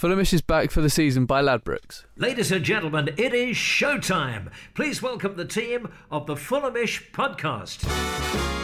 Fulhamish is back for the season by Ladbrokes. Ladies and gentlemen, it is showtime. Please welcome the team of the Fulhamish podcast.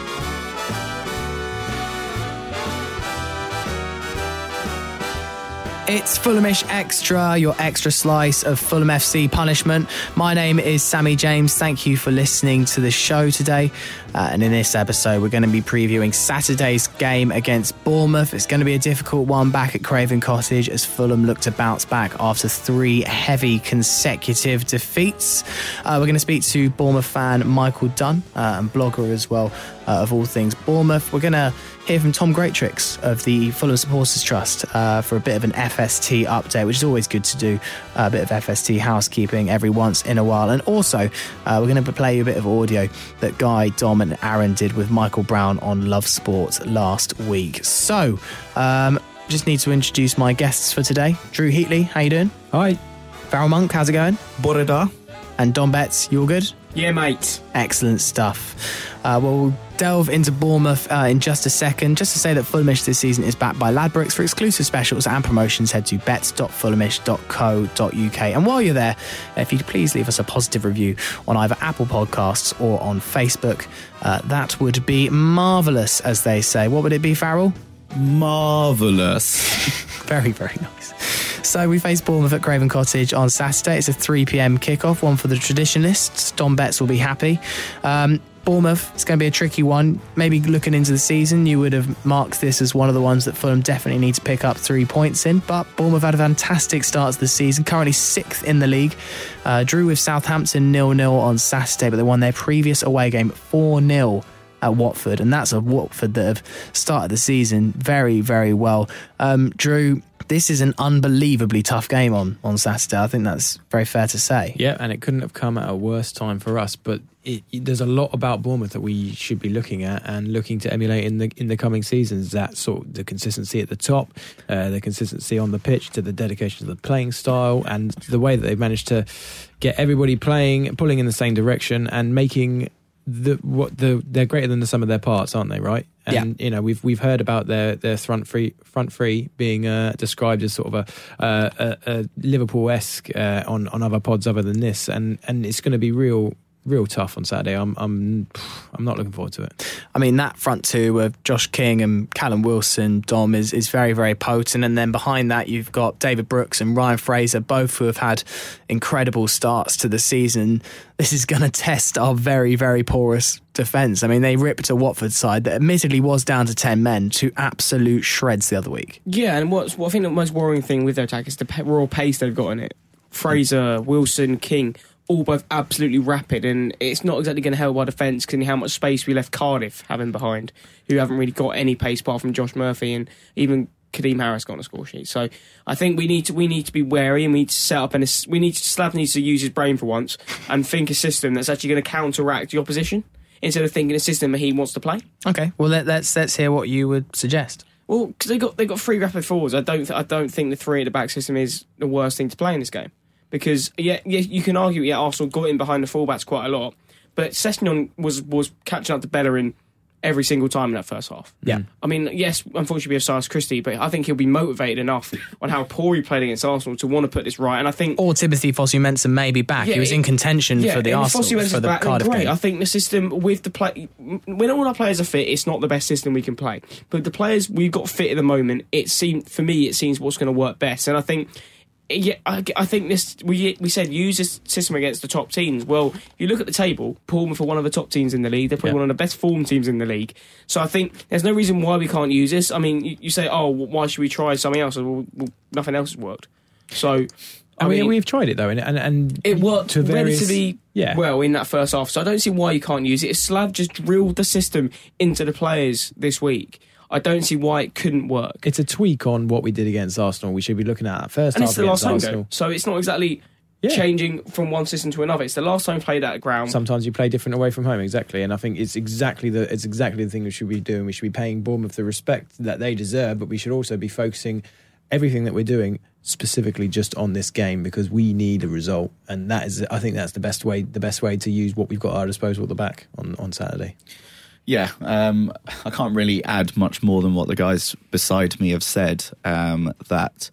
It's Fulhamish Extra, your extra slice of Fulham FC punishment. My name is Sammy James. Thank you for listening to the show today. Uh, and in this episode, we're going to be previewing Saturday's game against Bournemouth. It's going to be a difficult one back at Craven Cottage as Fulham look to bounce back after three heavy consecutive defeats. Uh, we're going to speak to Bournemouth fan Michael Dunne uh, and blogger as well uh, of all things Bournemouth. We're going to hear from Tom Greatrix of the Fulham Supporters Trust uh, for a bit of an FST update, which is always good to do. A bit of FST housekeeping every once in a while. And also, uh, we're going to play you a bit of audio that Guy, Dom, and Aaron did with Michael Brown on Love Sport last week. So, um, just need to introduce my guests for today. Drew Heatley, how you doing? Hi. Farrell Monk, how's it going? Borada. And Don Betts, you all good? Yeah, mate. Excellent stuff. Uh, well, we'll delve into Bournemouth uh, in just a second. Just to say that Fulhamish this season is backed by Ladbrokes. For exclusive specials and promotions, head to bets.fulhamish.co.uk. And while you're there, if you'd please leave us a positive review on either Apple Podcasts or on Facebook, uh, that would be marvellous, as they say. What would it be, Farrell? Marvellous. very, very nice. So we face Bournemouth at Craven Cottage on Saturday. It's a 3 p.m. kickoff, one for the traditionalists. Don Betts will be happy. Um, Bournemouth, it's going to be a tricky one. Maybe looking into the season, you would have marked this as one of the ones that Fulham definitely need to pick up three points in. But Bournemouth had a fantastic start to the season, currently sixth in the league. Uh, drew with Southampton nil nil on Saturday, but they won their previous away game 4 0 at Watford, and that's a Watford that have started the season very, very well. Um, Drew, this is an unbelievably tough game on on Saturday. I think that's very fair to say. Yeah, and it couldn't have come at a worse time for us. But it, it, there's a lot about Bournemouth that we should be looking at and looking to emulate in the in the coming seasons. That sort of the consistency at the top, uh, the consistency on the pitch, to the dedication to the playing style, and the way that they've managed to get everybody playing, pulling in the same direction, and making the what the they're greater than the sum of their parts, aren't they? Right? And yeah. you know we've we've heard about their their front three front three being uh, described as sort of a, uh, a, a Liverpool esque uh, on on other pods other than this, and and it's going to be real real tough on Saturday. I'm I'm I'm not looking forward to it. I mean that front two of Josh King and Callum Wilson, Dom is is very very potent, and then behind that you've got David Brooks and Ryan Fraser, both who have had incredible starts to the season. This is going to test our very very porous defence. I mean they ripped a Watford side that admittedly was down to ten men to absolute shreds the other week. Yeah, and what's what I think the most worrying thing with their attack is the raw pace they've got in it. Fraser, Wilson, King all both absolutely rapid, and it's not exactly going to help our defence considering how much space we left Cardiff having behind, who haven't really got any pace apart from Josh Murphy and even Kadeem Harris got on a score sheet. So I think we need to we need to be wary and we need to set up and we need to Slav needs to use his brain for once and think a system that's actually going to counteract the opposition instead of thinking a system that he wants to play. Okay, well let, us let's hear what you would suggest. Well, because they got they got three rapid forwards. I don't th- I don't think the three at the back system is the worst thing to play in this game because yeah, yeah, you can argue yeah Arsenal got in behind the fullbacks quite a lot, but Sessegnon was was catching up to Bellerin every single time in that first half. Yeah, mm. I mean yes, unfortunately we have Cyrus Christie, but I think he'll be motivated enough on how poor he played against Arsenal to want to put this right. And I think or Timothy Fosu-Mensah may be back. Yeah, he was in contention yeah, for the Arsenal for the back, Cardiff great. game. I think the system with the play when all our players are fit, it's not the best system we can play. But the players we've got fit at the moment, it seemed for me it seems what's going to work best. And I think yeah, I, I, think this we we said use this system against the top teams. Well, you look at the table, Bournemouth are one of the top teams in the league. They're probably yeah. one of the best form teams in the league. So I think there's no reason why we can't use this. I mean, you, you say, oh, why should we try something else? Well, well nothing else has worked. So. I, I mean, we've tried it though, and and, it worked to various, relatively yeah. well in that first half. So I don't see why you can't use it. If Slav just drilled the system into the players this week, I don't see why it couldn't work. It's a tweak on what we did against Arsenal. We should be looking at that first and half it's the last time so it's not exactly Yeah. changing from one system to another. It's the last time we played at ground. Sometimes you play different away from home, exactly. And I think it's exactly the it's exactly the thing we should be doing. We should be paying Bournemouth the respect that they deserve, but we should also be focusing everything that we're doing specifically just on this game because we need a result, and that is I think that's the best way the best way to use what we've got at our disposal at the back on on Saturday. Yeah, um, I can't really add much more than what the guys beside me have said. Um, that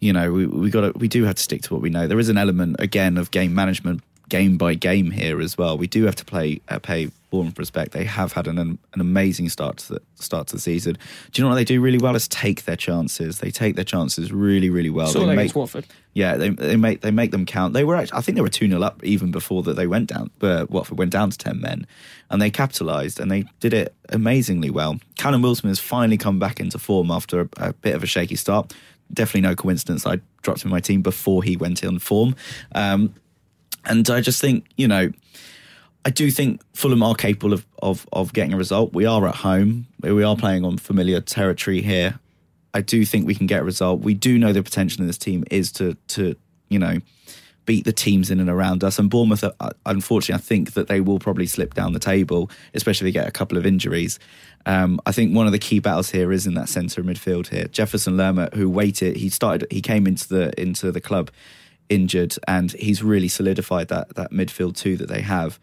you know we we got we do have to stick to what we know. There is an element again of game management, game by game here as well. We do have to play uh, pay Bournemouth respect. They have had an an amazing start to the start to the season. Do you know what they do really well? Is take their chances. They take their chances really really well. Saw they make Watford. yeah, they they make they make them count. They were actually, I think they were two 0 up even before that they went down. But Watford went down to ten men, and they capitalised and they did it amazingly well. Callum Wilson has finally come back into form after a, a bit of a shaky start. Definitely no coincidence. I dropped him in my team before he went in form, um, and I just think you know. I do think Fulham are capable of, of, of getting a result. We are at home. We are playing on familiar territory here. I do think we can get a result. We do know the potential in this team is to to you know beat the teams in and around us. And Bournemouth, uh, unfortunately, I think that they will probably slip down the table, especially if they get a couple of injuries. Um, I think one of the key battles here is in that centre midfield here. Jefferson Lerma, who waited, he started, he came into the into the club injured, and he's really solidified that that midfield two that they have.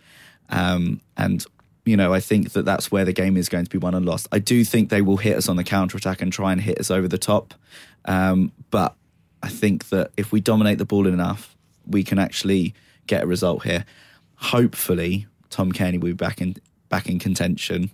Um, and you know, I think that that's where the game is going to be won and lost. I do think they will hit us on the counter attack and try and hit us over the top. Um, but I think that if we dominate the ball enough, we can actually get a result here. Hopefully, Tom Cairney will be back in back in contention.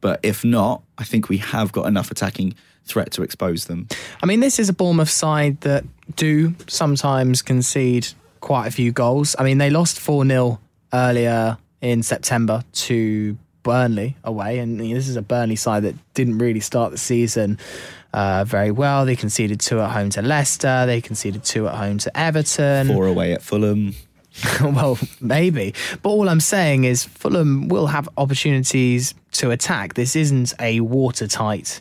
But if not, I think we have got enough attacking threat to expose them. I mean, this is a Bournemouth side that do sometimes concede quite a few goals. I mean, they lost 4 0 earlier in September to Burnley away. And this is a Burnley side that didn't really start the season uh, very well. They conceded two at home to Leicester, they conceded two at home to Everton. Four away at Fulham. well, maybe. But all I'm saying is Fulham will have opportunities to attack. This isn't a watertight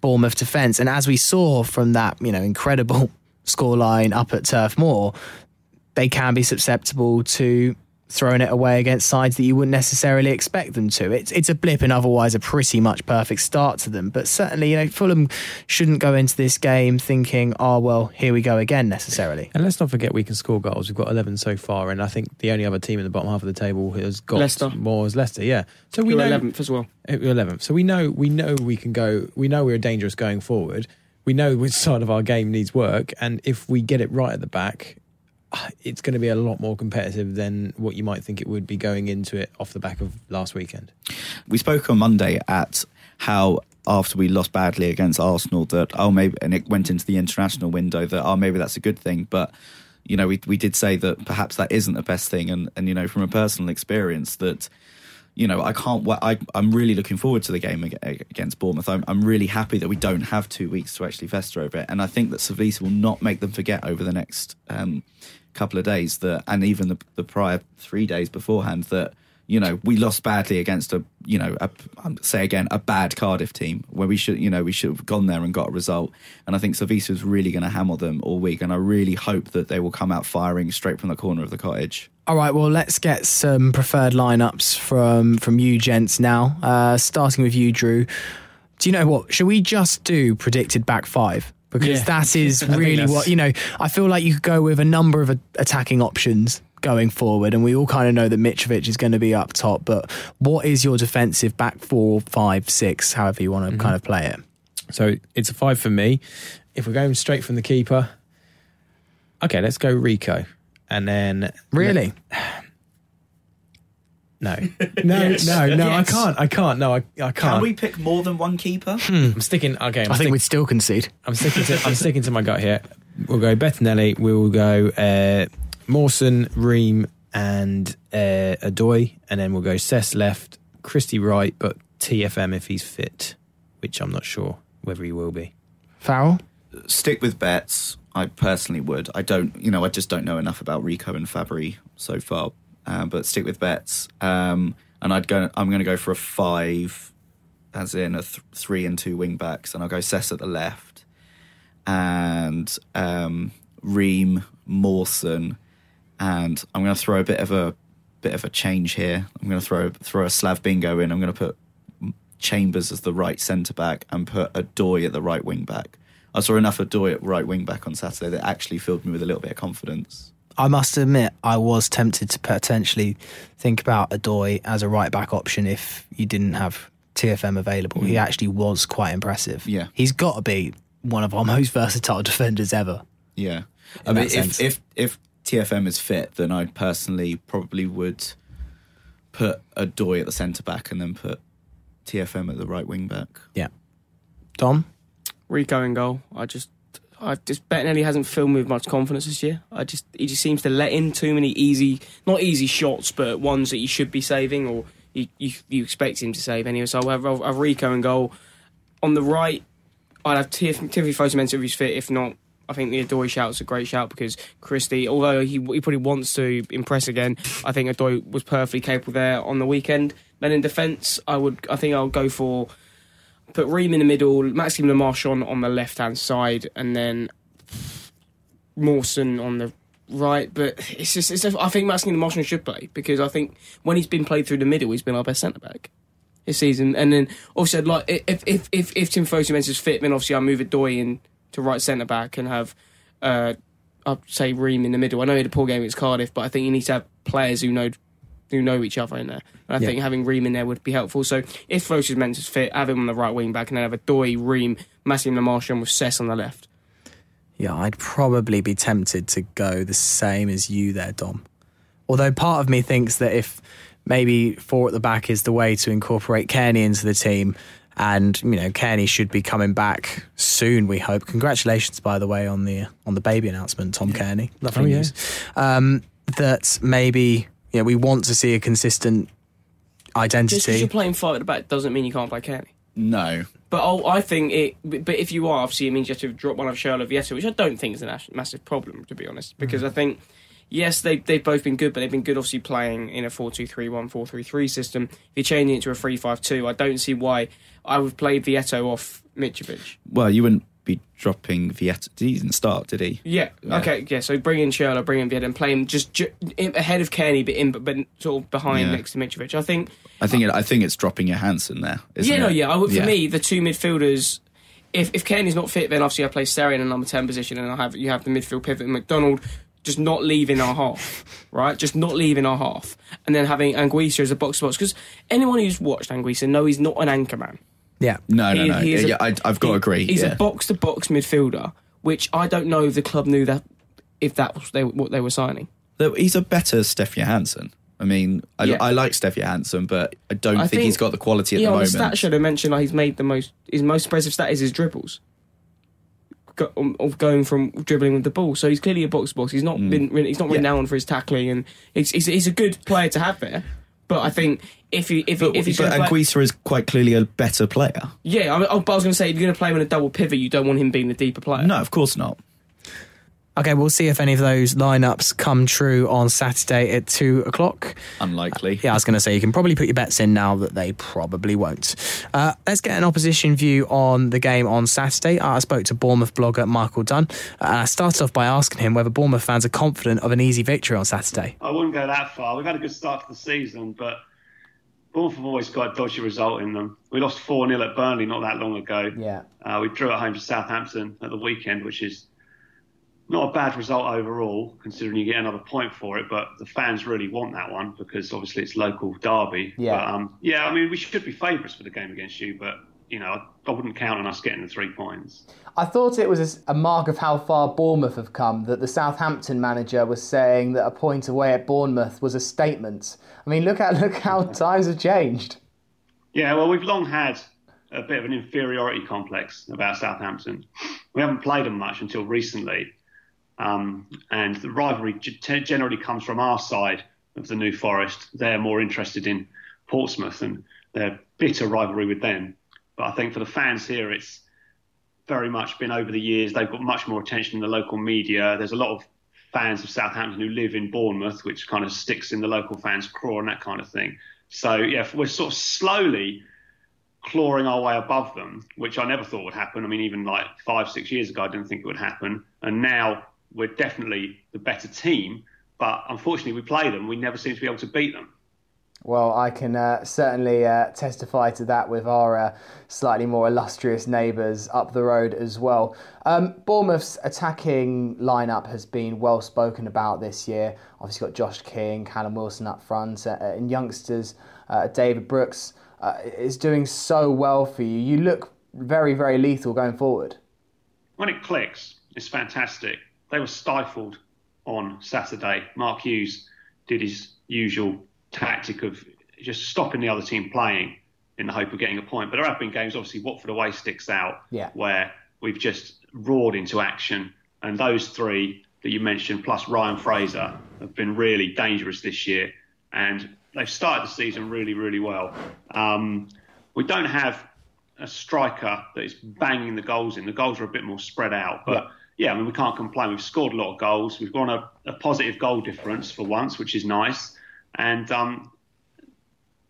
Bournemouth defence. And as we saw from that, you know, incredible scoreline up at Turf Moor, they can be susceptible to throwing it away against sides that you wouldn't necessarily expect them to. It's it's a blip and otherwise a pretty much perfect start to them. But certainly, you know, Fulham shouldn't go into this game thinking, oh well, here we go again necessarily. And let's not forget we can score goals. We've got 11 so far, and I think the only other team in the bottom half of the table who has got Leicester. more is Leicester. Yeah, so we We know 11th as well. Uh, we're 11th. So we know we know we can go. We know we're dangerous going forward. We know which side of our game needs work, and if we get it right at the back, it's going to be a lot more competitive than what you might think it would be going into it off the back of last weekend. We spoke on Monday at how after we lost badly against Arsenal that oh maybe and it went into the international window that oh maybe that's a good thing but you know we we did say that perhaps that isn't the best thing and and you know from a personal experience that you know I can't I I'm really looking forward to the game against Bournemouth. I'm I'm really happy that we don't have 2 weeks to actually fester over it. And I think that Slavisa will not make them forget over the next um couple of days that and even the, the prior 3 days beforehand that you know, we lost badly against a, you know, a, um, say again, a bad Cardiff team where we should, you know, we should have gone there and got a result. And I think Slavisa is really going to hammer them all week. And I really hope that they will come out firing straight from the corner of the cottage. All right, well, let's get some preferred lineups from from you gents now. Uh, starting with you, Drew. Do you know what? Should we just do predicted back five? Because Yeah. that is really what you know. I feel like you could go with a number of a- attacking options going forward, and we all kind of know that Mitrovic is going to be up top. But what is your defensive back four, five, six, however you want to kind of play it? So it's a five for me. If we're going straight from the keeper, okay, let's go Rico, and then Really? no, no, no, no. I can't. I can't. No, I, I can't. Can we pick more than one keeper? I'm sticking. Okay, I'm I think stick- we'd still concede. I'm sticking to I'm sticking to my gut here. We'll go Bettinelli. We will go uh, Mawson, Ream, and uh, Odoi, and then we'll go Cess left, Christie right, but TFM if he's fit, which I'm not sure whether he will be. Farrell. Stick with bets. I personally would. I don't, you know, I just don't know enough about Rico and Fabri so far. Uh, but stick with bets. Um, and I'd go. I'm going to go for a five, as in a th- three and two wing backs, and I'll go Cess at the left, and um, Ream, Mawson, and I'm going to throw a bit of a bit of a change here. I'm going to throw throw a Slav Bingo in. I'm going to put Chambers as the right centre back and put Odoi at the right wing back. I saw enough Odoi at right wing back on Saturday that actually filled me with a little bit of confidence. I must admit, I was tempted to potentially think about Odoi as a right back option if you didn't have TFM available. He hmm. actually was quite impressive. Yeah. He's got to be one of our most versatile defenders ever. Yeah, I mean, if, if if TFM is fit, then I personally probably would put Odoi at the centre back and then put TFM at the right wing back. Yeah. Dom? Rico in goal. I just, I just Bettinelli hasn't filled me with much confidence this year. I just, he just seems to let in too many easy, not easy shots, but ones that he should be saving or you, you, you expect him to save anyway. So I'll have, I'll have Rico in goal. On the right, I'd have Tiff- Timothy Fosu if he's fit. If not, I think the Odoi shout's a great shout because Christie, although he, he probably wants to impress again, I think Odoi was perfectly capable there on the weekend. Then in defence, I would, I think I'll go for put Ream in the middle, Maxime Lemarchand on the left hand side, and then Mawson on the right. But it's just, it's I think Maxime Lemarchand should play because I think when he's been played through the middle, he's been our best centre back this season. And then I'd like if if if if Tim Fosu is fit, then obviously I move Odoi in to right centre back and have. Uh, I'd say Ream in the middle. I know he had a poor game against Cardiff, but I think you need to have players who know who know each other in there. And I Yeah. think having Ream in there would be helpful. So if Fosu is meant to fit, have him on the right wing back and then have Odoi, Ream, Maxime Lemarchand with Cess on the left. Yeah, I'd probably be tempted to go the same as you there, Dom. Although part of me thinks that if maybe four at the back is the way to incorporate Cairney into the team, and you know Cairney should be coming back soon. We hope. Congratulations, by the way, on the on the baby announcement, Tom Cairney. Lovely Oh, yeah. news. Um, that maybe you know we want to see a consistent identity. Just because identity. you're playing five at the back doesn't mean you can't play Cairney. No, But oh, I think it. But if you are, obviously, it means you have to drop one of Charlotte Vietto, which I don't think is a massive problem, to be honest. Because I think, yes, they they've both been good, but they've been good, obviously, playing in a 4-2-3-1, 4-3-3 system. If you're changing it to a 3-5-2, I don't see why I would play Vietto off Mitrovic. well, you wouldn't be dropping Vietto. He didn't start, did he? Yeah. Yeah. Okay. Yeah. So bring in Schürrle, bring in Vietto, and play him just ju- ahead of Cairney, but in but, but sort of behind Yeah. next to Mitrovic. I think. I think it, I think it's dropping Johansen there. Isn't yeah. No. Yeah. I would, for me, the two midfielders. If if Cairney's not fit, then obviously I play Seri in a number ten position, and I have you have the midfield pivot and McDonald. Just not leaving our half, right? Just not leaving our half, and then having Anguissa as a box to box. Because anyone who's watched Anguissa know he's not an anchor man. yeah, No, no, He- no. he is a- yeah, I, I've got to he- agree. He's yeah. a box to box midfielder, which I don't know if the club knew that if that was they, what they were signing. Though He's a better Steph Johansen. I mean, I, Yeah. I like Steph Johansen, but I don't I think, think- he's got the quality at yeah, the moment. the stat show they mentioned like he's made the most his most impressive stat is his dribbles. Go, um, of going from dribbling with the ball, so he's clearly a box box. He's not been he's not Mm. Yeah. renowned for his tackling, and he's, he's he's a good player to have there. But I think if he if he, but if he's but gonna play, is quite clearly a better player. yeah, I, mean, oh, but I was going to say if you're going to play him in a double pivot, you don't want him being the deeper player. No, of course not. Okay, we'll see if any of those lineups come true on Saturday at two o'clock. Unlikely. Yeah, I was going to say you can probably put your bets in now that they probably won't. Uh, let's get an opposition view on the game on Saturday. Uh, I spoke to Bournemouth blogger Michael Dunne. Uh, and I started off by asking him whether Bournemouth fans are confident of an easy victory on Saturday. I wouldn't go that far. We've had a good start to the season, but Bournemouth have always got a dodgy result in them. We lost 4 0 at Burnley not that long ago. Yeah. Uh, we drew at home to Southampton at the weekend, which is not a bad result overall, considering you get another point for it. But the fans really want that one because obviously it's local derby. Yeah. But, um, yeah, I mean, we should be favourites for the game against you, but, you know, I, wouldn't count on us getting the three points. I thought it was a mark of how far Bournemouth have come that the Southampton manager was saying that a point away at Bournemouth was a statement. I mean, look at look how times have changed. Yeah, well, we've long had a bit of an inferiority complex about Southampton. We haven't played them much until recently, um, and the rivalry generally comes from our side of the New Forest. They're more interested in Portsmouth and their bitter rivalry with them. But I think for the fans here, it's very much been over the years. They've got much more attention in the local media. There's a lot of fans of Southampton who live in Bournemouth, which kind of sticks in the local fans' craw and that kind of thing. So yeah, we're sort of slowly clawing our way above them, which I never thought would happen. I mean, even like five, six years ago, I didn't think it would happen. And now we're definitely the better team. But unfortunately, we play them. We never seem to be able to beat them. Well, I can uh, certainly uh, testify to that with our uh, slightly more illustrious neighbours up the road as well. Um, Bournemouth's attacking lineup has been well spoken about this year. Obviously, got Josh King, Callum Wilson up front, uh, and youngsters uh, David Brooks uh, is doing so well for you. You look very, very lethal going forward. When it clicks, it's fantastic. They were stifled on Saturday. Mark Hughes did his usual tactic of just stopping the other team playing in the hope of getting a point. But there have been games, obviously, Watford away sticks out, yeah. where we've just roared into action. And those three that you mentioned, plus Ryan Fraser, have been really dangerous this year. And they've started the season really, really well. Um, we don't have a striker that is banging the goals in. The goals are a bit more spread out. But yeah, yeah I mean, we can't complain. We've scored a lot of goals. We've got a, a positive goal difference for once, which is nice and um,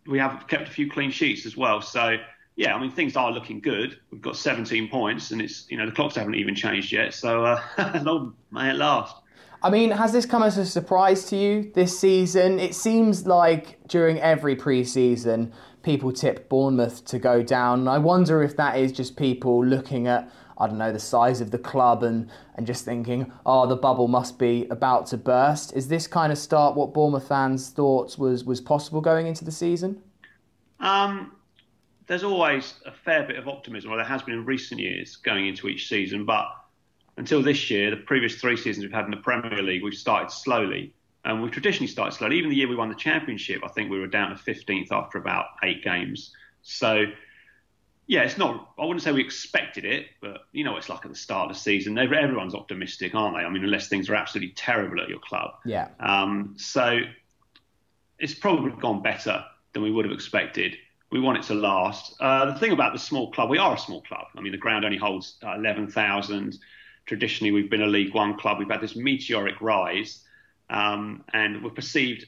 we have kept a few clean sheets as well. So yeah, I mean things are looking good. We've got 17 points, and it's you know the clocks haven't even changed yet. So uh, may it last. I mean, has this come as a surprise to you this season? It seems like during every pre-season, people tip Bournemouth to go down. I wonder if that is just people looking at I don't know, the size of the club and, and just thinking, oh, the bubble must be about to burst. Is this kind of start what Bournemouth fans thought was, was possible going into the season? Um, there's always a fair bit of optimism, or there has been in recent years going into each season. But until this year, the previous three seasons we've had in the Premier League, we've started slowly. And we traditionally started slowly. Even the year we won the championship, I think we were down to 15th after about eight games. So yeah, it's not. I wouldn't say we expected it, but you know, it's like at the start of the season. Everyone's optimistic, aren't they? I mean, unless things are absolutely terrible at your club. Yeah. Um, so it's probably gone better than we would have expected. We want it to last. Uh, the thing about the small club, we are a small club. I mean, the ground only holds uh, 11,000. Traditionally, we've been a League One club. We've had this meteoric rise, um, and we're perceived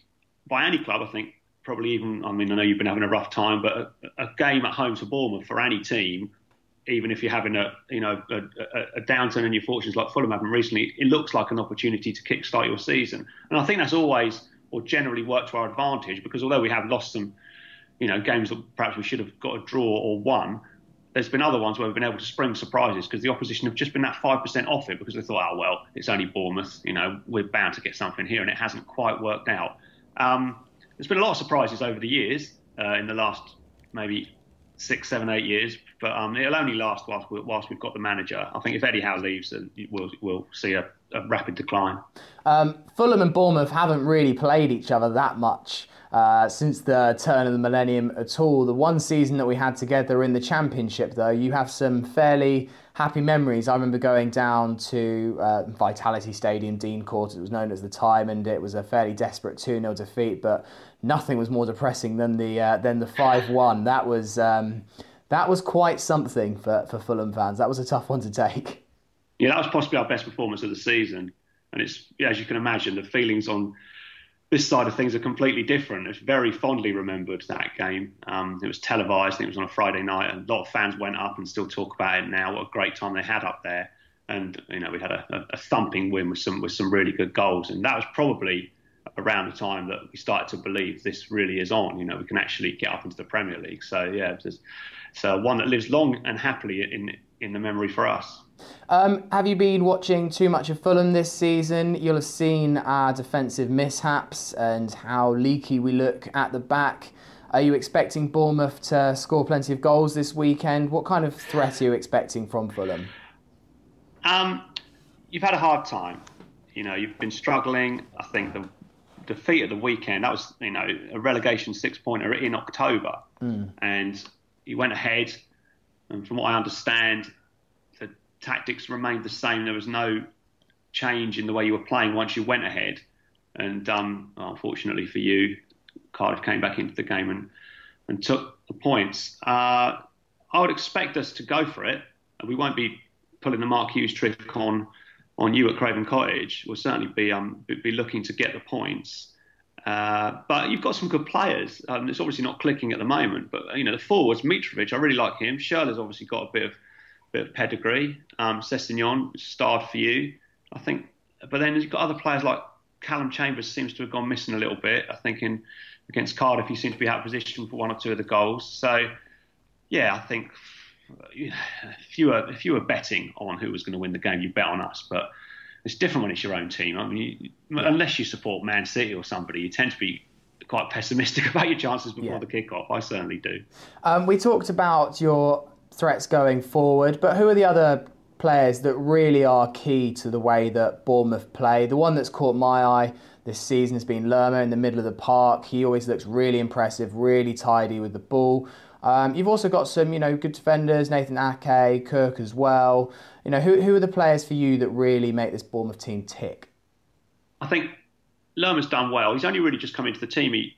by any club, I think, probably even, I mean, I know you've been having a rough time, but a, a game at home to Bournemouth for any team, even if you're having a, you know, a, a, downturn in your fortunes like Fulham happened recently, it looks like an opportunity to kickstart your season. And I think that's always or generally worked to our advantage because although we have lost some, you know, games that perhaps we should have got a draw or won, there's been other ones where we've been able to spring surprises because the opposition have just been that 5% off it because they thought, oh, well, it's only Bournemouth, you know, we're bound to get something here, and it hasn't quite worked out. Um, there's been a lot of surprises over the years uh, in the last maybe six, seven, eight years, but um, it'll only last whilst, we, whilst we've got the manager. I think if Eddie Howe leaves, we'll, we'll see a, a rapid decline. Um, Fulham and Bournemouth haven't really played each other that much. Uh, since the turn of the millennium at all. The one season that we had together in the championship, though, you have some fairly happy memories. I remember going down to uh, Vitality Stadium, Dean Court, it was known as the time, and it was a fairly desperate 2 0 defeat. But nothing was more depressing than the uh, than the five one. That was um, that was quite something for, for Fulham fans. That was a tough one to take. Yeah, that was possibly our best performance of the season, and it's as you can imagine, the feelings on this side of things are completely different. It's very fondly remembered that game. Um, it was televised. I think it was on a Friday night, and a lot of fans went up and still talk about it now. What a great time they had up there, and you know we had a, a thumping win with some with some really good goals, and that was probably around the time that we started to believe this really is on. You know, we can actually get up into the Premier League. So yeah, it's, it's uh, one that lives long and happily in in the memory for us. Um, have you been watching too much of Fulham this season? You'll have seen our defensive mishaps and how leaky we look at the back. Are you expecting Bournemouth to score plenty of goals this weekend? What kind of threat are you expecting from Fulham? Um, you've had a hard time. You know, you've been struggling. I think the defeat of the weekend, that was, you know, a relegation six pointer in October. Mm. And you went ahead. And from what I understand, the tactics remained the same. There was no change in the way you were playing once you went ahead. And um, unfortunately for you, Cardiff came back into the game and, and took the points. Uh, I would expect us to go for it. We won't be pulling the Mark Hughes trick on on you at Craven Cottage will certainly be um, be looking to get the points. Uh, but you've got some good players. Um, it's obviously not clicking at the moment, but you know the forwards, Mitrovic, I really like him. Schürrle's obviously got a bit of bit of pedigree. Um, Sessegnon starred for you, I think. But then you've got other players like Callum Chambers seems to have gone missing a little bit. I think in against Cardiff he seemed to be out of position for one or two of the goals. So yeah, I think if you were if you were betting on who was going to win the game, you bet on us. But it's different when it's your own team. I mean, you, unless you support Man City or somebody, you tend to be quite pessimistic about your chances before yeah. the kickoff. I certainly do. Um, we talked about your threats going forward, but who are the other players that really are key to the way that Bournemouth play? The one that's caught my eye this season has been Lerma in the middle of the park. He always looks really impressive, really tidy with the ball. Um, you've also got some, you know, good defenders, Nathan Ake, Kirk as well. You know, who, who are the players for you that really make this Bournemouth team tick? I think Lerma's done well. He's only really just come into the team. He,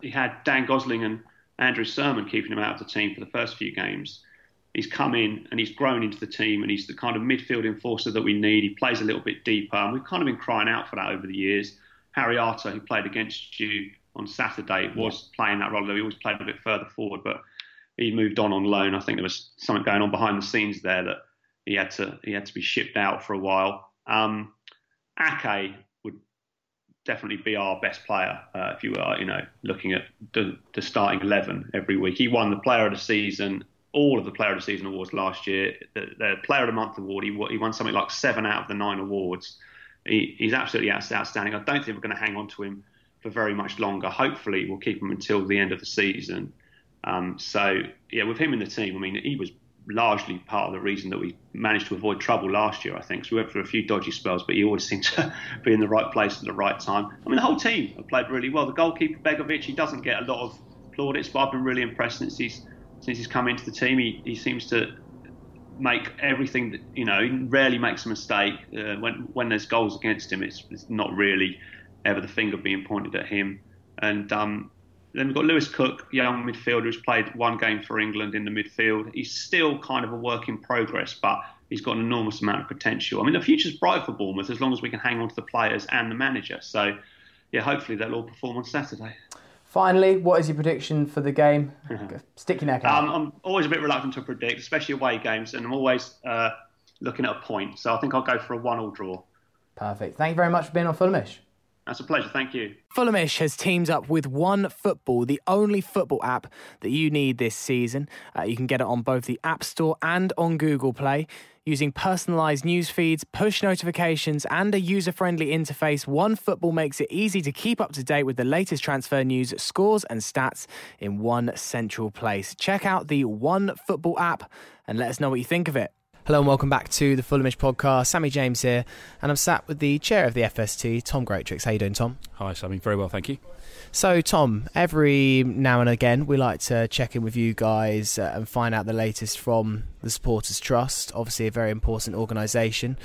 he had Dan Gosling and Andrew Surman keeping him out of the team for the first few games. He's come in and he's grown into the team and he's the kind of midfield enforcer that we need. He plays a little bit deeper and we've kind of been crying out for that over the years. Harry Arter, who played against you on Saturday, was playing that role. though He always played a bit further forward, but he moved on on loan. I think there was something going on behind the scenes there that he had to he had to be shipped out for a while. Um, Ake would definitely be our best player uh, if you were you know looking at the, the, starting eleven every week. He won the Player of the Season, all of the Player of the Season awards last year. The, the Player of the Month award, he, he won something like seven out of the nine awards. He, he's absolutely outstanding. I don't think we're going to hang on to him for very much longer. Hopefully, we'll keep him until the end of the season. Um, so yeah, with him in the team, I mean, he was largely part of the reason that we managed to avoid trouble last year. I think so. We went through a few dodgy spells, but he always seemed to be in the right place at the right time. I mean, the whole team have played really well. The goalkeeper Begovic, he doesn't get a lot of plaudits, but I've been really impressed since he's since he's come into the team. He he seems to make everything that you know. He rarely makes a mistake. Uh, when when there's goals against him, it's, it's not really ever the finger being pointed at him. And um, then we've got Lewis Cook, young midfielder who's played one game for England in the midfield. He's still kind of a work in progress, but he's got an enormous amount of potential. I mean, the future's bright for Bournemouth as long as we can hang on to the players and the manager. So, yeah, hopefully they'll all perform on Saturday. Finally, what is your prediction for the game? Stick your neck out. Um, I'm always a bit reluctant to predict, especially away games, and I'm always uh, looking at a point. So I think I'll go for a one-all draw. Perfect. Thank you very much for being on Fulhamish. That's a pleasure. Thank you. Fulhamish has teamed up with One Football, the only football app that you need this season. Uh, you can get it on both the App Store and on Google Play. Using personalized news feeds, push notifications, and a user friendly interface, One Football makes it easy to keep up to date with the latest transfer news, scores, and stats in one central place. Check out the One Football app and let us know what you think of it. Hello and welcome back to the Fulhamish podcast. Sammy James here, and I'm sat with the chair of the FST, Tom Greatrix. How you doing, Tom? Hi, Sammy. Very well, thank you. So, Tom, every now and again, we like to check in with you guys uh, and find out the latest from the Supporters Trust. Obviously, a very important organisation,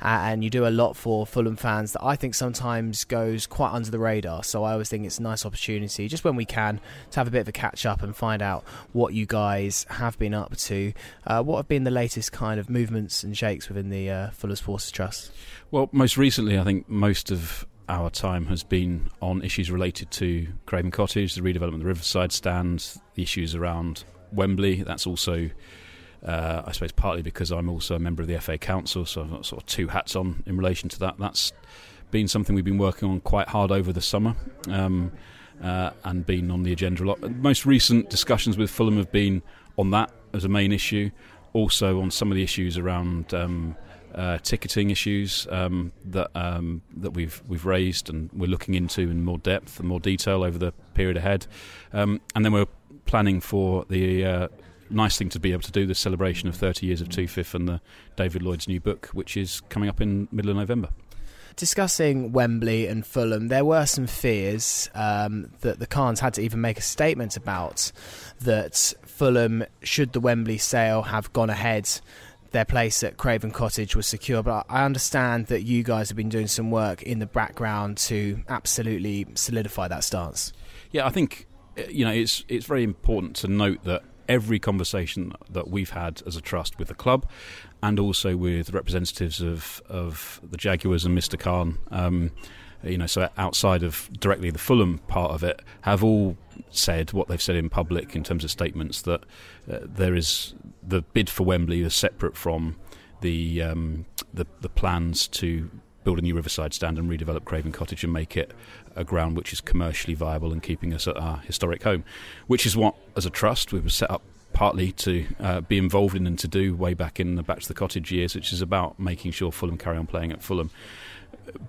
uh, and you do a lot for Fulham fans that I think sometimes goes quite under the radar. So, I always think it's a nice opportunity, just when we can, to have a bit of a catch up and find out what you guys have been up to. Uh, what have been the latest kind of movements and shakes within the uh, Fulham Supporters Trust? Well, most recently, I think most of our time has been on issues related to Craven Cottage, the redevelopment of the Riverside stand, the issues around Wembley. That's also, uh, I suppose, partly because I'm also a member of the FA Council, so I've got sort of two hats on in relation to that. That's been something we've been working on quite hard over the summer. Um, uh, and been on the agenda a lot. Most recent discussions with Fulham have been on that as a main issue, also on some of the issues around um, uh, ticketing issues um, that um, that we've we've raised and we're looking into in more depth and more detail over the period ahead, um, and then we're planning for the uh, nice thing to be able to do the celebration of 30 years of TOOFIF and the David Lloyd's new book, which is coming up in middle of November. Discussing Wembley and Fulham, there were some fears um, that the Khans had to even make a statement about that Fulham, should the Wembley sale have gone ahead, their place at Craven Cottage was secure. But I understand that you guys have been doing some work in the background to absolutely solidify that stance. Yeah, I think uh, you know it's it's very important to note that every conversation that we've had as a trust with the club, and also with representatives of of the Jaguars and Mr. Khan. Um, you know, so outside of directly the Fulham part of it, have all said what they've said in public in terms of statements that there is the bid for Wembley is separate from the, um, the the plans to build a new Riverside stand and redevelop Craven Cottage and make it a ground which is commercially viable and keeping us at our historic home, which is what, as a trust, we were set up partly to uh, be involved in and to do way back in the Back to the Cottage years, which is about making sure Fulham carry on playing at Fulham.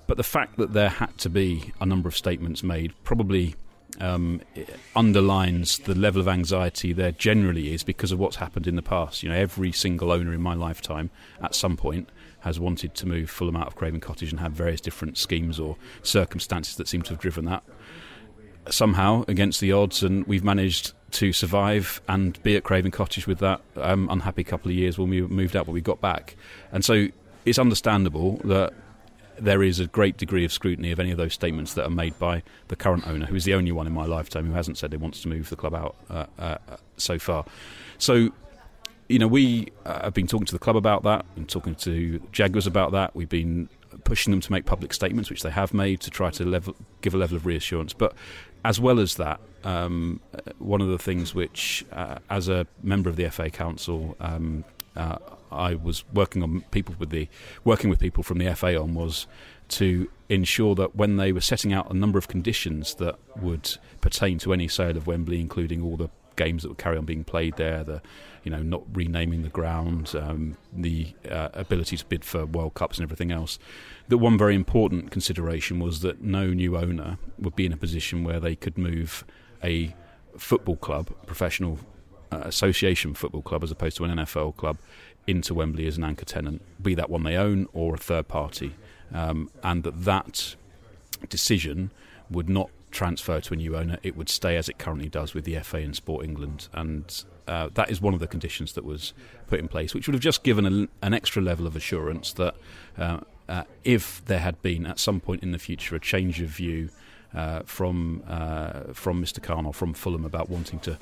But the fact that there had to be a number of statements made probably um, underlines the level of anxiety there generally is because of what's happened in the past. You know, every single owner in my lifetime at some point has wanted to move Fulham out of Craven Cottage and have various different schemes or circumstances that seem to have driven that. Somehow, against the odds, and we've managed to survive and be at Craven Cottage with that um, unhappy couple of years when we moved out, but we got back. And so it's understandable that there is a great degree of scrutiny of any of those statements that are made by the current owner, who is the only one in my lifetime who hasn't said he wants to move the club out uh, uh, so far. So, you know, we uh, have been talking to the club about that, and talking to Jaguars about that. We've been pushing them to make public statements, which they have made, to try to level, give a level of reassurance. But as well as that, um, one of the things which, uh, as a member of the FA Council, um, uh, I was working on people with the working with people from the FA on was to ensure that when they were setting out a number of conditions that would pertain to any sale of Wembley, including all the games that would carry on being played there, the you know not renaming the ground, um, the uh, ability to bid for World Cups and everything else. That one very important consideration was that no new owner would be in a position where they could move a football club, professional association football club, as opposed to an NFL club, into Wembley as an anchor tenant, be that one they own or a third party, um, and that that decision would not transfer to a new owner. It would stay as it currently does with the FA and Sport England, and uh, that is one of the conditions that was put in place, which would have just given a, an extra level of assurance that uh, uh, if there had been at some point in the future a change of view uh, from uh, from Mr. Khan or from Fulham about wanting to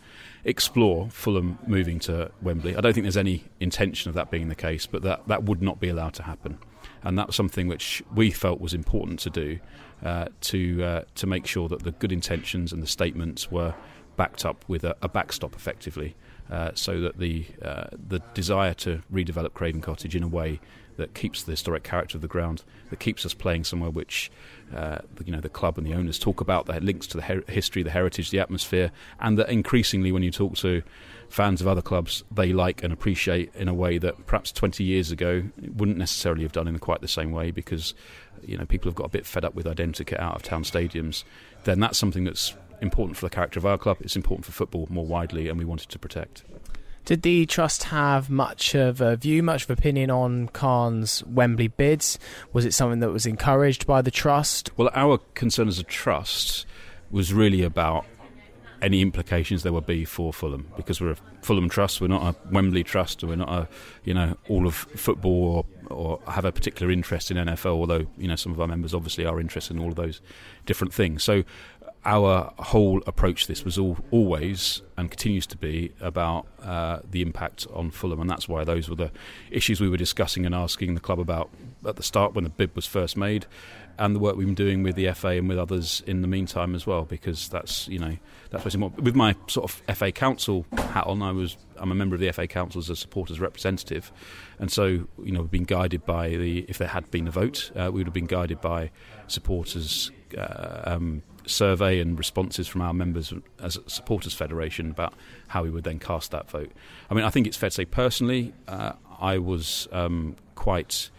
explore Fulham moving to Wembley. I don't think there's any intention of that being the case, but that, that would not be allowed to happen. And that was something which we felt was important to do uh, to uh, to make sure that the good intentions and the statements were backed up with a, a backstop effectively, uh, so that the uh, the desire to redevelop Craven Cottage in a way that keeps the historic character of the ground, that keeps us playing somewhere which uh, you know the club and the owners talk about, that links to the her- history, the heritage, the atmosphere, and that increasingly when you talk to fans of other clubs, they like and appreciate in a way that perhaps 20 years ago wouldn't necessarily have done in quite the same way because you know people have got a bit fed up with identikit out of town stadiums. Then that's something that's important for the character of our club. It's important for football more widely, and we wanted to protect. Did the trust have much of a view, much of opinion on Khan's Wembley bids? Was it something that was encouraged by the trust? Well, our concern as a trust was really about any implications there would be for Fulham because we're a Fulham trust. We're not a Wembley trust. We're not a you know all of football or, or have a particular interest in NFL. Although you know some of our members obviously are interested in all of those different things. So our whole approach to this was all, always and continues to be about uh, the impact on Fulham, and that's why those were the issues we were discussing and asking the club about at the start when the bid was first made, and the work we've been doing with the FA and with others in the meantime as well, because that's you know that's what's important. With my sort of FA Council hat on, I was I'm a member of the FA Council as a supporters representative, and so you know we've been guided by the if there had been a vote, uh, we would have been guided by supporters. Uh, um, survey and responses from our members as a supporters federation about how we would then cast that vote. I mean, I think it's fair to say personally, uh, I was um, quite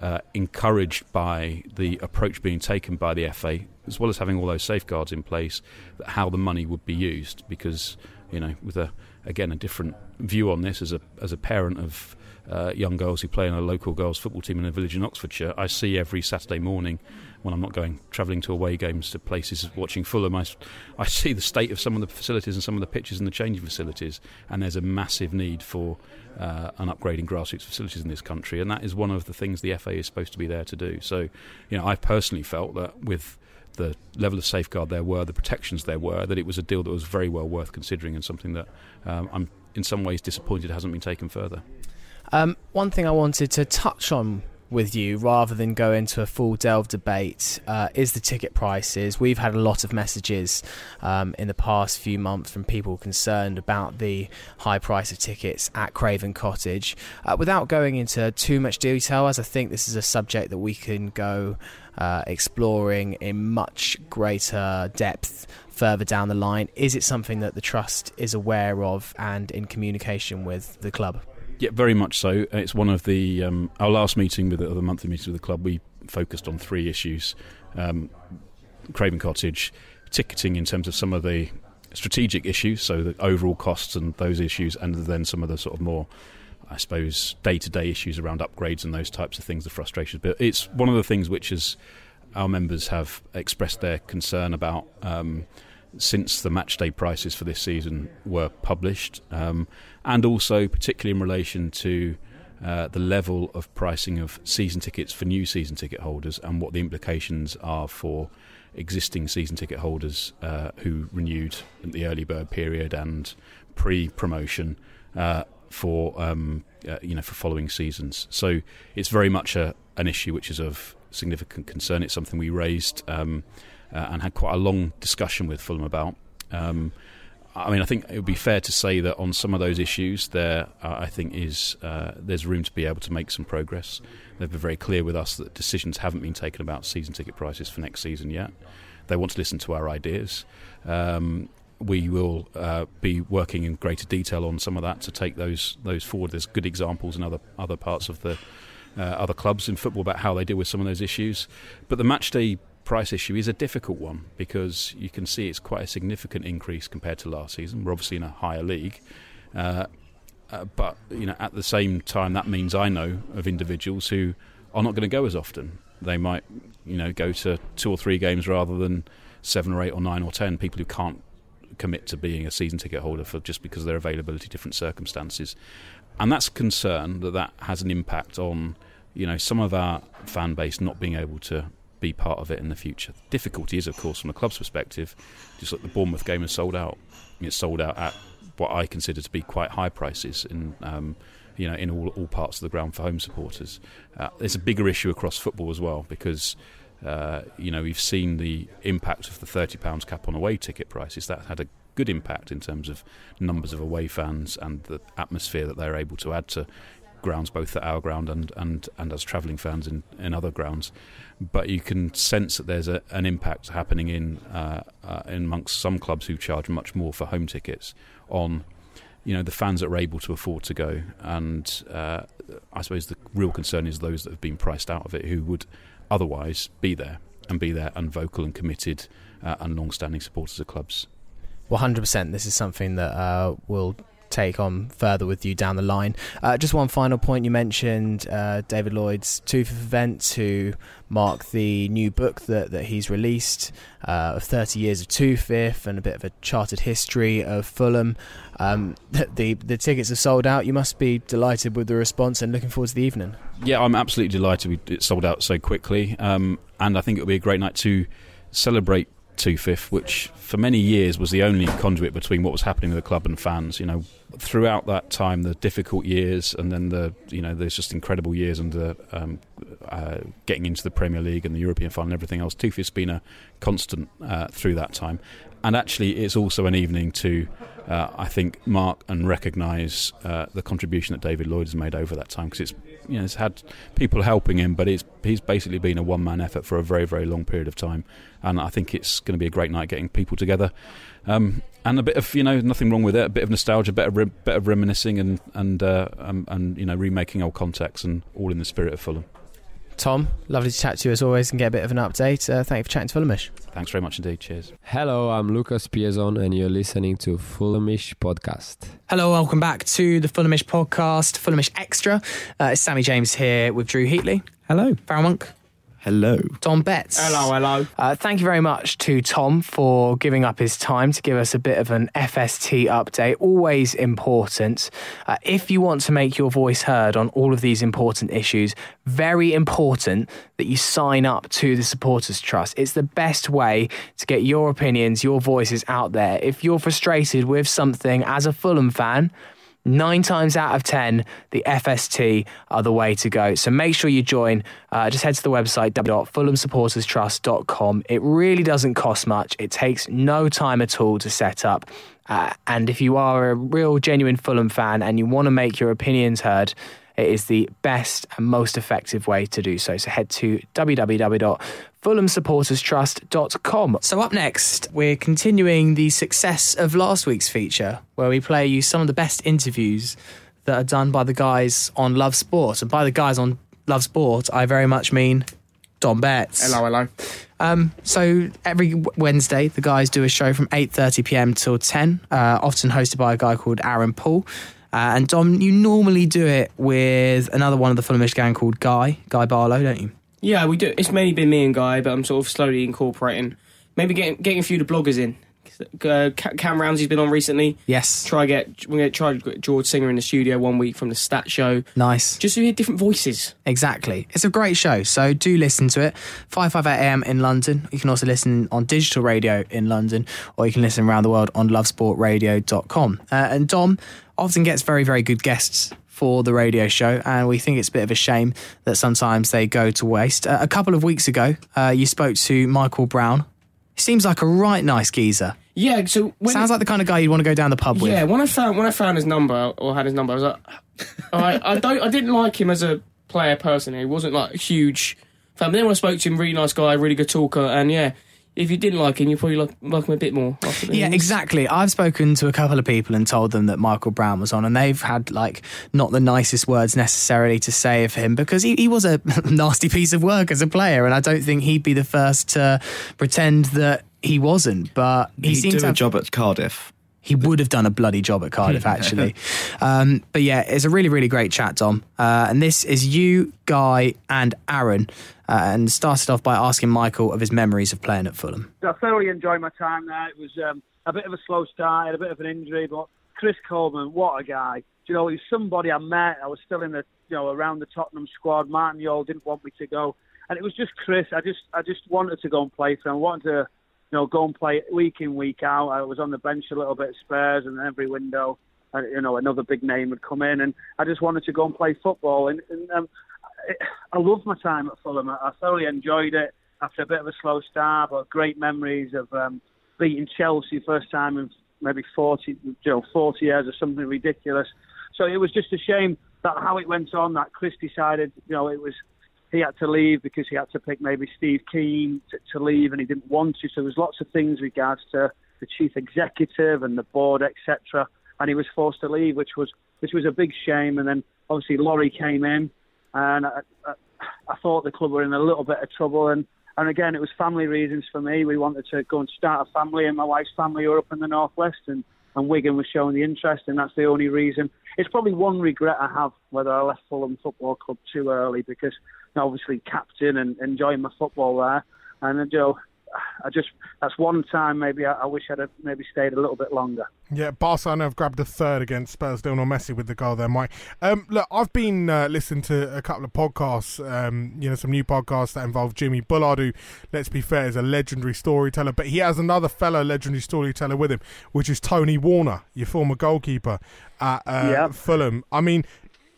uh, encouraged by the approach being taken by the FA, as well as having all those safeguards in place, how the money would be used. Because you know, with a again a different view on this as a as a parent of uh, young girls who play in a local girls football team in a village in Oxfordshire, I see every Saturday morning when I'm not going travelling to away games to places watching Fulham, I, I see the state of some of the facilities and some of the pitches and the changing facilities, and there's a massive need for uh, an upgrading grassroots facilities in this country, and that is one of the things the FA is supposed to be there to do. So, you know, I personally felt that with the level of safeguard there were, the protections there were, that it was a deal that was very well worth considering and something that um, I'm in some ways disappointed hasn't been taken further. Um, one thing I wanted to touch on with you rather than go into a full delve debate uh, is the ticket prices. We've had a lot of messages um, in the past few months from people concerned about the high price of tickets at Craven Cottage. Uh, without going into too much detail, as I think this is a subject that we can go uh, exploring in much greater depth further down the line, is it something that the Trust is aware of and in communication with the club? Yeah, very much so. It's one of the um, our last meeting with the, the monthly meeting with the club. We focused on three issues: um, Craven Cottage, ticketing in terms of some of the strategic issues, so the overall costs and those issues, and then some of the sort of more, I suppose, day-to-day issues around upgrades and those types of things, the frustrations. But it's one of the things which is our members have expressed their concern about. Um, since the match day prices for this season were published, um, and also particularly in relation to uh, the level of pricing of season tickets for new season ticket holders and what the implications are for existing season ticket holders uh, who renewed in the early bird period and pre-promotion uh, for um, uh, you know for following seasons. So it's very much a, an issue which is of significant concern. It's something we raised. Um, uh, and had quite a long discussion with Fulham about. Um, I mean, I think it would be fair to say that on some of those issues, there uh, I think is uh, there's room to be able to make some progress. They've been very clear with us that decisions haven't been taken about season ticket prices for next season yet. They want to listen to our ideas. Um, we will uh, be working in greater detail on some of that to take those those forward. There's good examples in other other parts of the uh, other clubs in football about how they deal with some of those issues. But the matchday price issue is a difficult one because you can see it's quite a significant increase compared to last season. We're obviously in a higher league. Uh, uh, but you know, at the same time, that means I know of individuals who are not going to go as often. They might, you know, go to two or three games rather than seven or eight or nine or ten. People who can't commit to being a season ticket holder for just because of their availability, different circumstances, and that's a concern that that has an impact on, you know, some of our fan base not being able to be part of it in the future. The difficulty is, of course, from a club's perspective, just like the Bournemouth game is sold out. It's sold out at what I consider to be quite high prices in. Um, you know, in all, all parts of the ground for home supporters. Uh, there's a bigger issue across football as well because uh, you know we've seen the impact of the thirty pounds cap on away ticket prices. That had a good impact in terms of numbers of away fans and the atmosphere that they're able to add to grounds, both at our ground and and, and as travelling fans in, in other grounds but you can sense that there's a, an impact happening in uh, uh, amongst some clubs who charge much more for home tickets on you know the fans that are able to afford to go, and uh, I suppose the real concern is those that have been priced out of it who would otherwise be there and be there and vocal and committed uh, and long-standing supporters of clubs. Well, hundred percent. This is something that uh, will take on further with you down the line. Uh, just one final point you mentioned uh, David Lloyd's TOOFIF event to mark the new book that, that he's released uh, of 30 years of TOOFIF and a bit of a charted history of Fulham. Um, the, the tickets are sold out. You must be delighted with the response and looking forward to the evening. Yeah, I'm absolutely delighted it sold out so quickly. Um, and I think it'll be a great night to celebrate TOOFIF, which for many years was the only conduit between what was happening with the club and fans. You know, throughout that time, the difficult years, and then the you know there's just incredible years under um, uh, getting into the Premier League and the European final and everything else. TOOFIF's been a constant uh, through that time, and actually it's also an evening to. Uh, I think mark and recognise uh, the contribution that David Lloyd has made over that time because it's you know it's had people helping him, but it's he's basically been a one man effort for a very very long period of time, and I think it's going to be a great night getting people together. Um, and a bit of you know nothing wrong with it. A bit of nostalgia, a bit of, re- bit of reminiscing, and and uh, um, and you know remaking old contacts, and all in the spirit of Fulham. Tom, lovely to chat to you as always and get a bit of an update. Uh, thank you for chatting to Fulhamish. Thanks very much indeed. Cheers. Hello, I'm Lucas Piazon and you're listening to Fulhamish Podcast. Hello, welcome back to the Fulhamish Podcast, Fulhamish Extra. Uh, it's Sammy James here with Drew Heatley. Hello. Farrell Monk. Hello. Tom Betts. Hello, hello. Uh, thank you very much to Tom for giving up his time to give us a bit of an FST update. Always important. Uh, if you want to make your voice heard on all of these important issues, very important that you sign up to the Supporters Trust. It's the best way to get your opinions, your voices out there. If you're frustrated with something as a Fulham fan, nine times out of 10, the FST are the way to go. So make sure you join. Uh, just head to the website, www.fulhamsupporterstrust.com. It really doesn't cost much, it takes no time at all to set up. Uh, and if you are a real, genuine Fulham fan and you want to make your opinions heard, it is the best and most effective way to do so. So head to www.fulhamsupporterstrust.com. So up next, we're continuing the success of last week's feature, where we play you some of the best interviews that are done by the guys on Love Sport. And by the guys on Love Sport, I very much mean Dom Betts. Hello, hello. Um, so every Wednesday, the guys do a show from 8:30 p.m. till 10, uh, often hosted by a guy called Aaron Paul. Uh, and Dom, you normally do it with another one of the Fulhamish gang called Guy, Guy Barlow, don't you? Yeah, we do. It's mainly been me and Guy, but I'm sort of slowly incorporating, maybe getting getting a few of the bloggers in. Uh, Cam Ramsey's been on recently. Yes. Try get we're gonna try get George Singer in the studio one week from the Stat Show. Nice. Just to hear different voices. Exactly. It's a great show, so do listen to it. 558 AM in London. You can also listen on digital radio in London, or you can listen around the world on lovesportradio.com. Uh, and Dom often gets very, very good guests for the radio show, and we think it's a bit of a shame that sometimes they go to waste. Uh, a couple of weeks ago, uh, you spoke to Michael Brown. He seems like a right nice geezer. Yeah, so when Sounds like the kind of guy you'd want to go down the pub with. Yeah, when I found when I found his number or had his number, I was like, I, I don't, I didn't like him as a player personally. He wasn't like a huge fan. But then when I spoke to him, really nice guy, really good talker, and yeah, if you didn't like him, you probably like, like him a bit more. After Yeah, exactly. I've spoken to a couple of people and told them that Michael Brown was on, and they've had like not the nicest words necessarily to say of him because he, he was a nasty piece of work as a player, and I don't think he'd be the first to pretend that he wasn't. But he He'd seemed do to a have job at Cardiff. he would have done a bloody job at Cardiff, actually. um, but yeah, it's a really, really great chat, Dom. Uh, and this is you, Guy, and Aaron. Uh, and started off by asking Michael of his memories of playing at Fulham. I thoroughly enjoyed my time there. It was um, a bit of a slow start, a bit of an injury, but Chris Coleman, what a guy! You know, he's somebody I met. I was still in the, you know, around the Tottenham squad. Martin Jol didn't want me to go, and it was just Chris. I just, I just wanted to go and play for him. I wanted to, you know, go and play week in, week out. I was on the bench a little bit, Spurs, and every window, uh, you know, another big name would come in, and I just wanted to go and play football. And, and um, I loved my time at Fulham. I thoroughly enjoyed it. After a bit of a slow start, but great memories of um, beating Chelsea first time in maybe 40, you know, 40 years or something ridiculous. So it was just a shame that how it went on. That Chris decided, you know, it was he had to leave because he had to pick maybe Steve Kean to, to leave, and he didn't want to. So there was lots of things regards to the chief executive and the board, etc. And he was forced to leave, which was which was a big shame. And then obviously Lawrie came in, and I, I, I thought the club were in a little bit of trouble. And and again, it was family reasons for me. We wanted to go and start a family, and my wife's family were up in the northwest, and and Wigan was showing the interest, and that's the only reason. It's probably one regret I have whether I left Fulham Football Club too early because obviously captain and enjoying my football there, and uh, you know, I just that's one time maybe I, I wish I'd have maybe stayed a little bit longer. Yeah, Barcelona have grabbed a third against Spurs. Lionel Messi with the goal there, Mike. Um, look, I've been uh, listening to a couple of podcasts, um, you know, some new podcasts that involve Jimmy Bullard, who, let's be fair, is a legendary storyteller, but he has another fellow legendary storyteller with him, which is Tony Warner, your former goalkeeper at uh, Yep. Fulham. I mean,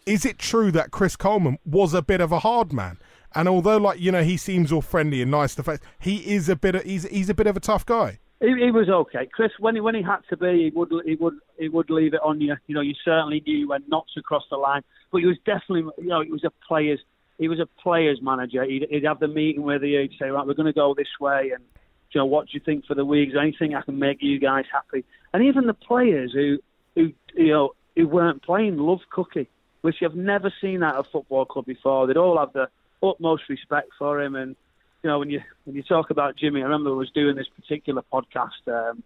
is it true that Chris Coleman was a bit of a hard man? And although, like you know, he seems all friendly and nice to face, he is a bit. Of, he's he's a bit of a tough guy. He, he was okay, Chris. When he when he had to be, he would he would he would leave it on you. You know, you certainly knew when not to cross the line. But he was definitely, you know, he was a player's he was a player's manager. He'd, he'd have the meeting with you. He'd say, right, we're going to go this way, and you know, what do you think for the week? Anything I can make you guys happy? And even the players who who you know who weren't playing loved Cookie, which you've never seen at a football club before. They'd all have the utmost respect for him, and you know, when you when you talk about Jimmy, I remember I was doing this particular podcast. Um,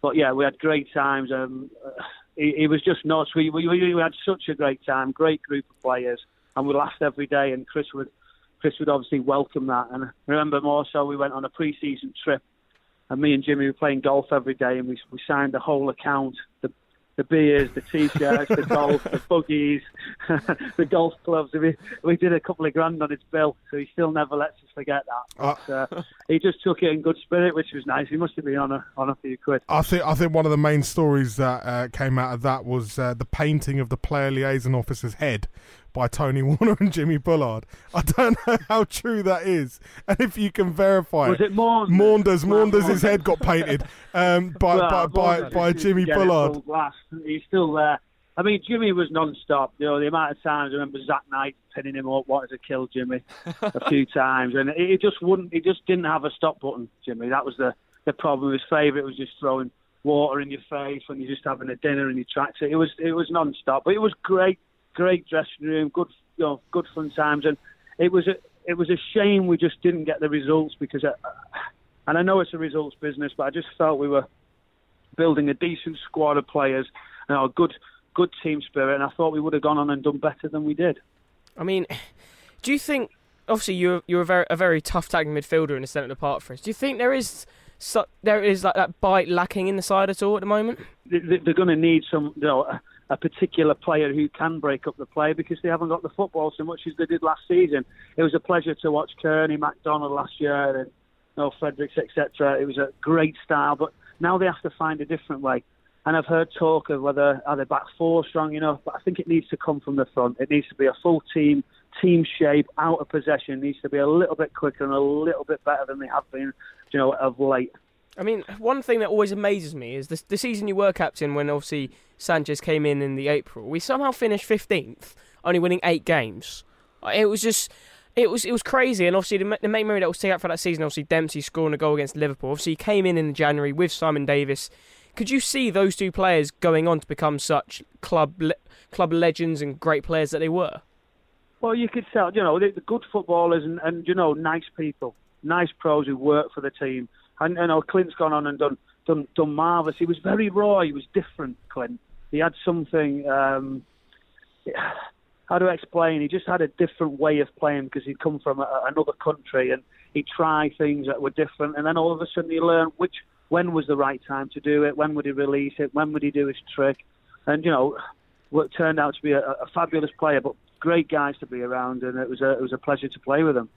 but yeah, we had great times. Um, he, he was just nuts. We, we we had such a great time, great group of players, and we laughed every day. And Chris would Chris would obviously welcome that. And I remember more so, we went on a pre-season trip, and me and Jimmy were playing golf every day, and we we signed the whole account, the the beers, the t-shirts, the golf, the buggies, the golf clubs. We, we did a couple of grand on his bill, so he still never lets us forget that. But, uh, he just took it in good spirit, which was nice. He must have been on a on a few quid. I think I think one of the main stories that uh, came out of that was uh, the painting of the player liaison officer's head by Tony Warner and Jimmy Bullard. I don't know how true that is, and if you can verify Was it. it Maunders? Maunders, Maunders, his head got painted um, by, Well, by, by, by Jimmy Bullard. full. He's still there. I mean, Jimmy was non-stop. You know, the amount of times I remember Zat Knight pinning him up, wanted to kill Jimmy a few times, and he just wouldn't. He just didn't have a stop button. Jimmy, that was the the problem. His favourite was just throwing water in your face when you're just having a dinner and you tracked it. It was it was non-stop, but it was great, great dressing room, good, you know, good fun times, and it was a it was a shame we just didn't get the results because, uh, and I know it's a results business, but I just felt we were building a decent squad of players, you know, a good good team spirit, and I thought we would have gone on and done better than we did. I mean, do you think? Obviously, you're you're a very a very tough tagging midfielder in the centre of the park for us. Do you think there is so, there is like that bite lacking in the side at all at the moment? They- they- They're going to need some, you know, a, particular player who can break up the play because they haven't got the football so much as they did last season. It was a pleasure to watch Cairney, McDonald last year, and you know, Fredericks, etc. It was a great style, but now they have to find a different way. And I've heard talk of whether are they back four strong enough, but I think it needs to come from the front. It needs to be a full team, team shape, out of possession. It needs to be a little bit quicker and a little bit better than they have been, you know, of late. I mean, one thing that always amazes me is the, the season you were captain when obviously Sanchez came in in the April. We somehow finished 15th, only winning eight games. It was just. It was it was crazy, and obviously the, the main memory that was taken out for that season, obviously Dempsey scoring a goal against Liverpool. Obviously, he came in in January with Simon Davies. Could you see those two players going on to become such club le- club legends and great players that they were? Well, you could tell, you know, the good footballers and, and you know, nice people, nice pros who work for the team. And you know, Clint's gone on and done done done marvelous. He was very raw. He was different, Clint. He had something. Um, how do I explain? He just had a different way of playing because he'd come from a, another country and he'd try things that were different. And then all of a sudden, he learned which when was the right time to do it. When would he release it? When would he do his trick? And you know, what turned out to be a, a fabulous player, but great guys to be around, and it was a it was a pleasure to play with them.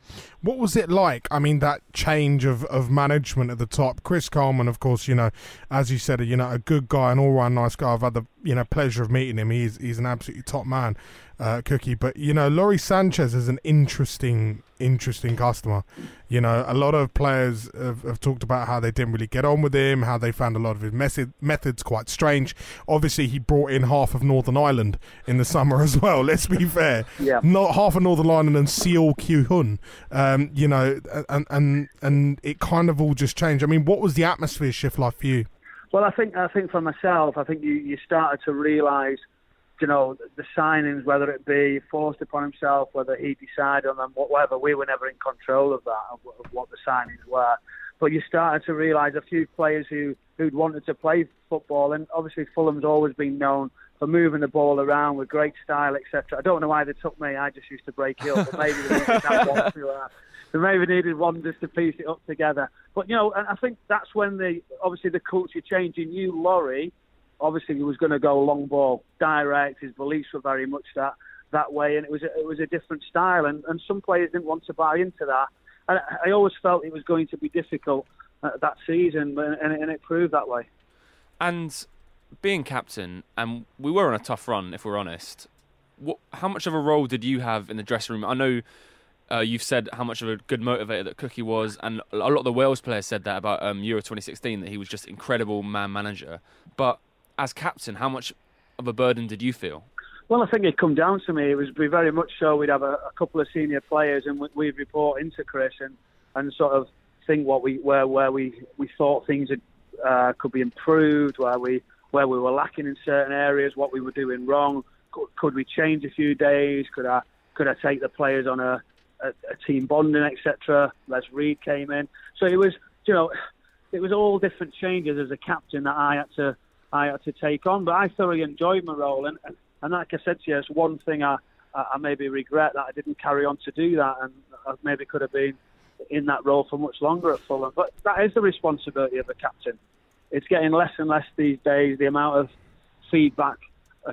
What was it like? I mean, that change of, of management at the top. Chris Coleman, of course, you know, as you said, you know, a good guy, an all round nice guy. I've had the you know pleasure of meeting him. He's he's an absolutely top man, uh, Cookie. But you know, Lawrie Sanchez is an interesting interesting customer. You know, a lot of players have, have talked about how they didn't really get on with him, how they found a lot of his method, methods quite strange. Obviously, he brought in half of Northern Ireland in the summer as well. Let's be fair. Yeah. Not half of Northern Ireland and Seol Ki-hyeon. Um, you know, and and and it kind of all just changed. I mean, what was the atmosphere shift like for you? Well, I think I think for myself, I think you, you started to realise, you know, the signings, whether it be forced upon himself, whether he decided on them, whatever. We were never in control of that, of, of what the signings were. But you started to realise a few players who who'd wanted to play football, and obviously Fulham's always been known for moving the ball around with great style, etc. I don't know why they took me. I just used to break it up, but maybe they needed that one to. Uh, they maybe needed one just to piece it up together. But you know, and I think that's when the obviously the culture changed. You knew Lawrie, obviously he was going to go long ball, direct. His beliefs were very much that that way, and it was a, it was a different style. And, and some players didn't want to buy into that. And I I always felt it was going to be difficult uh, that season, and, and, and it proved that way. And being captain, and we were on a tough run, if we're honest. What, how much of a role did you have in the dressing room? I know uh, you've said how much of a good motivator that Cookie was, and a lot of the Wales players said that about um, Euro 2016 that he was just incredible man manager. But as captain, how much of a burden did you feel? Well, I think it'd come down to me. It was be very much so. We'd have a, a couple of senior players, and we- we'd report into Chris and, and sort of think what we where where we, we thought things had, uh, could be improved, where we where we were lacking in certain areas, what we were doing wrong. Could, could we change a few days? Could I could I take the players on a, a, a team bonding, etc. Les Reed came in, so it was you know it was all different changes as a captain that I had to I had to take on. But I thoroughly enjoyed my role, and and like I said to you, it's one thing I I maybe regret that I didn't carry on to do that, and I maybe could have been in that role for much longer at Fulham. But that is the responsibility of a captain. It's getting less and less these days. The amount of feedback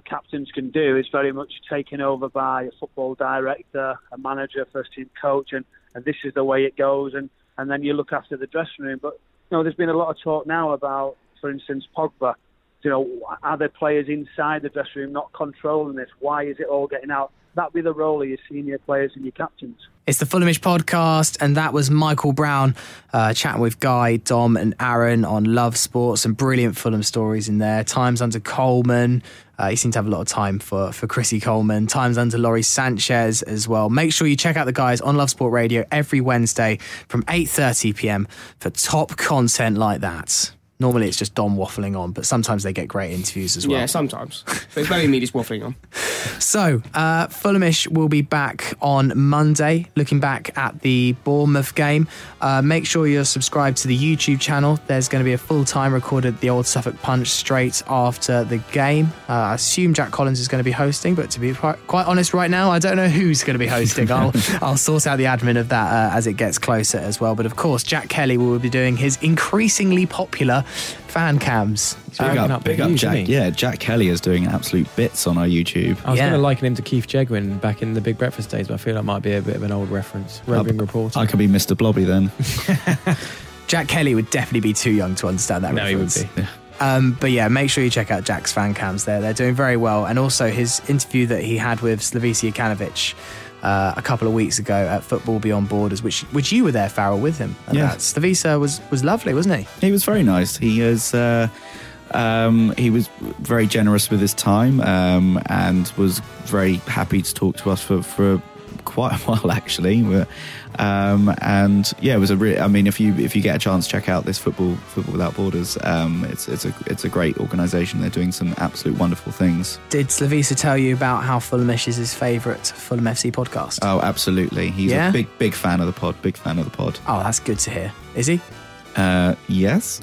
captains can do is very much taken over by a football director, a manager, first team coach, and, and this is the way it goes. And, and then you look after the dressing room. But you know, there's been a lot of talk now about, for instance, Pogba. You know, are there players inside the dressing room not controlling this? Why is it all getting out? That'd be the role of your senior players and your captains. It's the Fulhamish podcast, and that was Michael Brown uh, chatting with Guy, Dom, and Aaron on Love Sports. Some brilliant Fulham stories in there. Times under Coleman. Uh, he seemed to have a lot of time for, for Chrissy Coleman. Times under Lawrie Sanchez as well. Make sure you check out the guys on Love Sport Radio every Wednesday from 8.30 p.m. for top content like that. Normally it's just Dom waffling on, but sometimes they get great interviews as well. Yeah, sometimes. but it's very me just waffling on. So, uh, Fulhamish will be back on Monday, looking back at the Bournemouth game. Uh, make sure you're subscribed to the YouTube channel. There's going to be a full time recorded at the Old Suffolk Punch straight after the game. Uh, I assume Jack Collins is going to be hosting, but to be quite, quite honest right now, I don't know who's going to be hosting. I'll, I'll sort out the admin of that uh, as it gets closer as well. But of course, Jack Kelly will be doing his increasingly popular fan cams. Big up, big up Jack. Yeah, Jack Kelly is doing absolute bits on our YouTube. I was Yeah. going to liken him to Keith Chegwin back in the Big Breakfast days, but I feel that might be a bit of an old reference. Roving reporter. I could be Mr. Blobby then. Jack Kelly would definitely be too young to understand that No, he would reference. be. Um, but yeah, make sure you check out Jack's fan cams there. They're doing very well. And also his interview that he had with Slavisa Jokanovic uh, a couple of weeks ago at Football Beyond Borders, which which you were there, Farrell, with him. And Yeah. Slavisa was, was lovely, wasn't he? He was very nice. He is. Uh, um, he was very generous with his time um, and was very happy to talk to us for, for quite a while actually. But, um, and yeah, it was a. Re- I mean, if you if you get a chance, check out this football football without borders. Um, it's it's a it's a great organisation. They're doing some absolute wonderful things. Did Slavisa tell you about how Fulhamish is his favourite Fulham FC podcast? Oh, absolutely. He's Yeah? a big big fan of the pod. Big fan of the pod. Oh, that's good to hear. Is he? Uh, yes.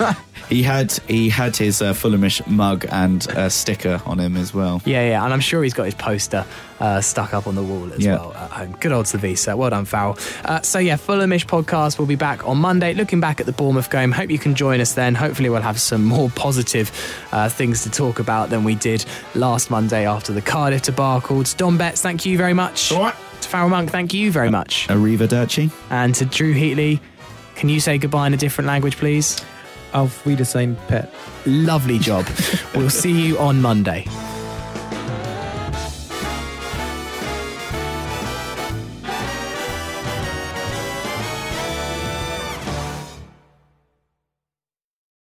he had he had his uh, Fulhamish mug and a sticker on him as well. Yeah, yeah, and I'm sure he's got his poster uh, stuck up on the wall as Yeah. well at home. Good old Slavisa. Well done, Farrell. Uh, so, yeah, Fulhamish podcast will be back on Monday, looking back at the Bournemouth game. Hope you can join us then. Hopefully, we'll have some more positive uh, things to talk about than we did last Monday after the Cardiff debacle. To Dom Betts, thank you very much. All right. To Farrell Monk, thank you very much. Arrivederci. And to Drew Heatley, can you say goodbye in a different language, please? Auf Wiedersehen, pet. Lovely job. we'll see you on Monday.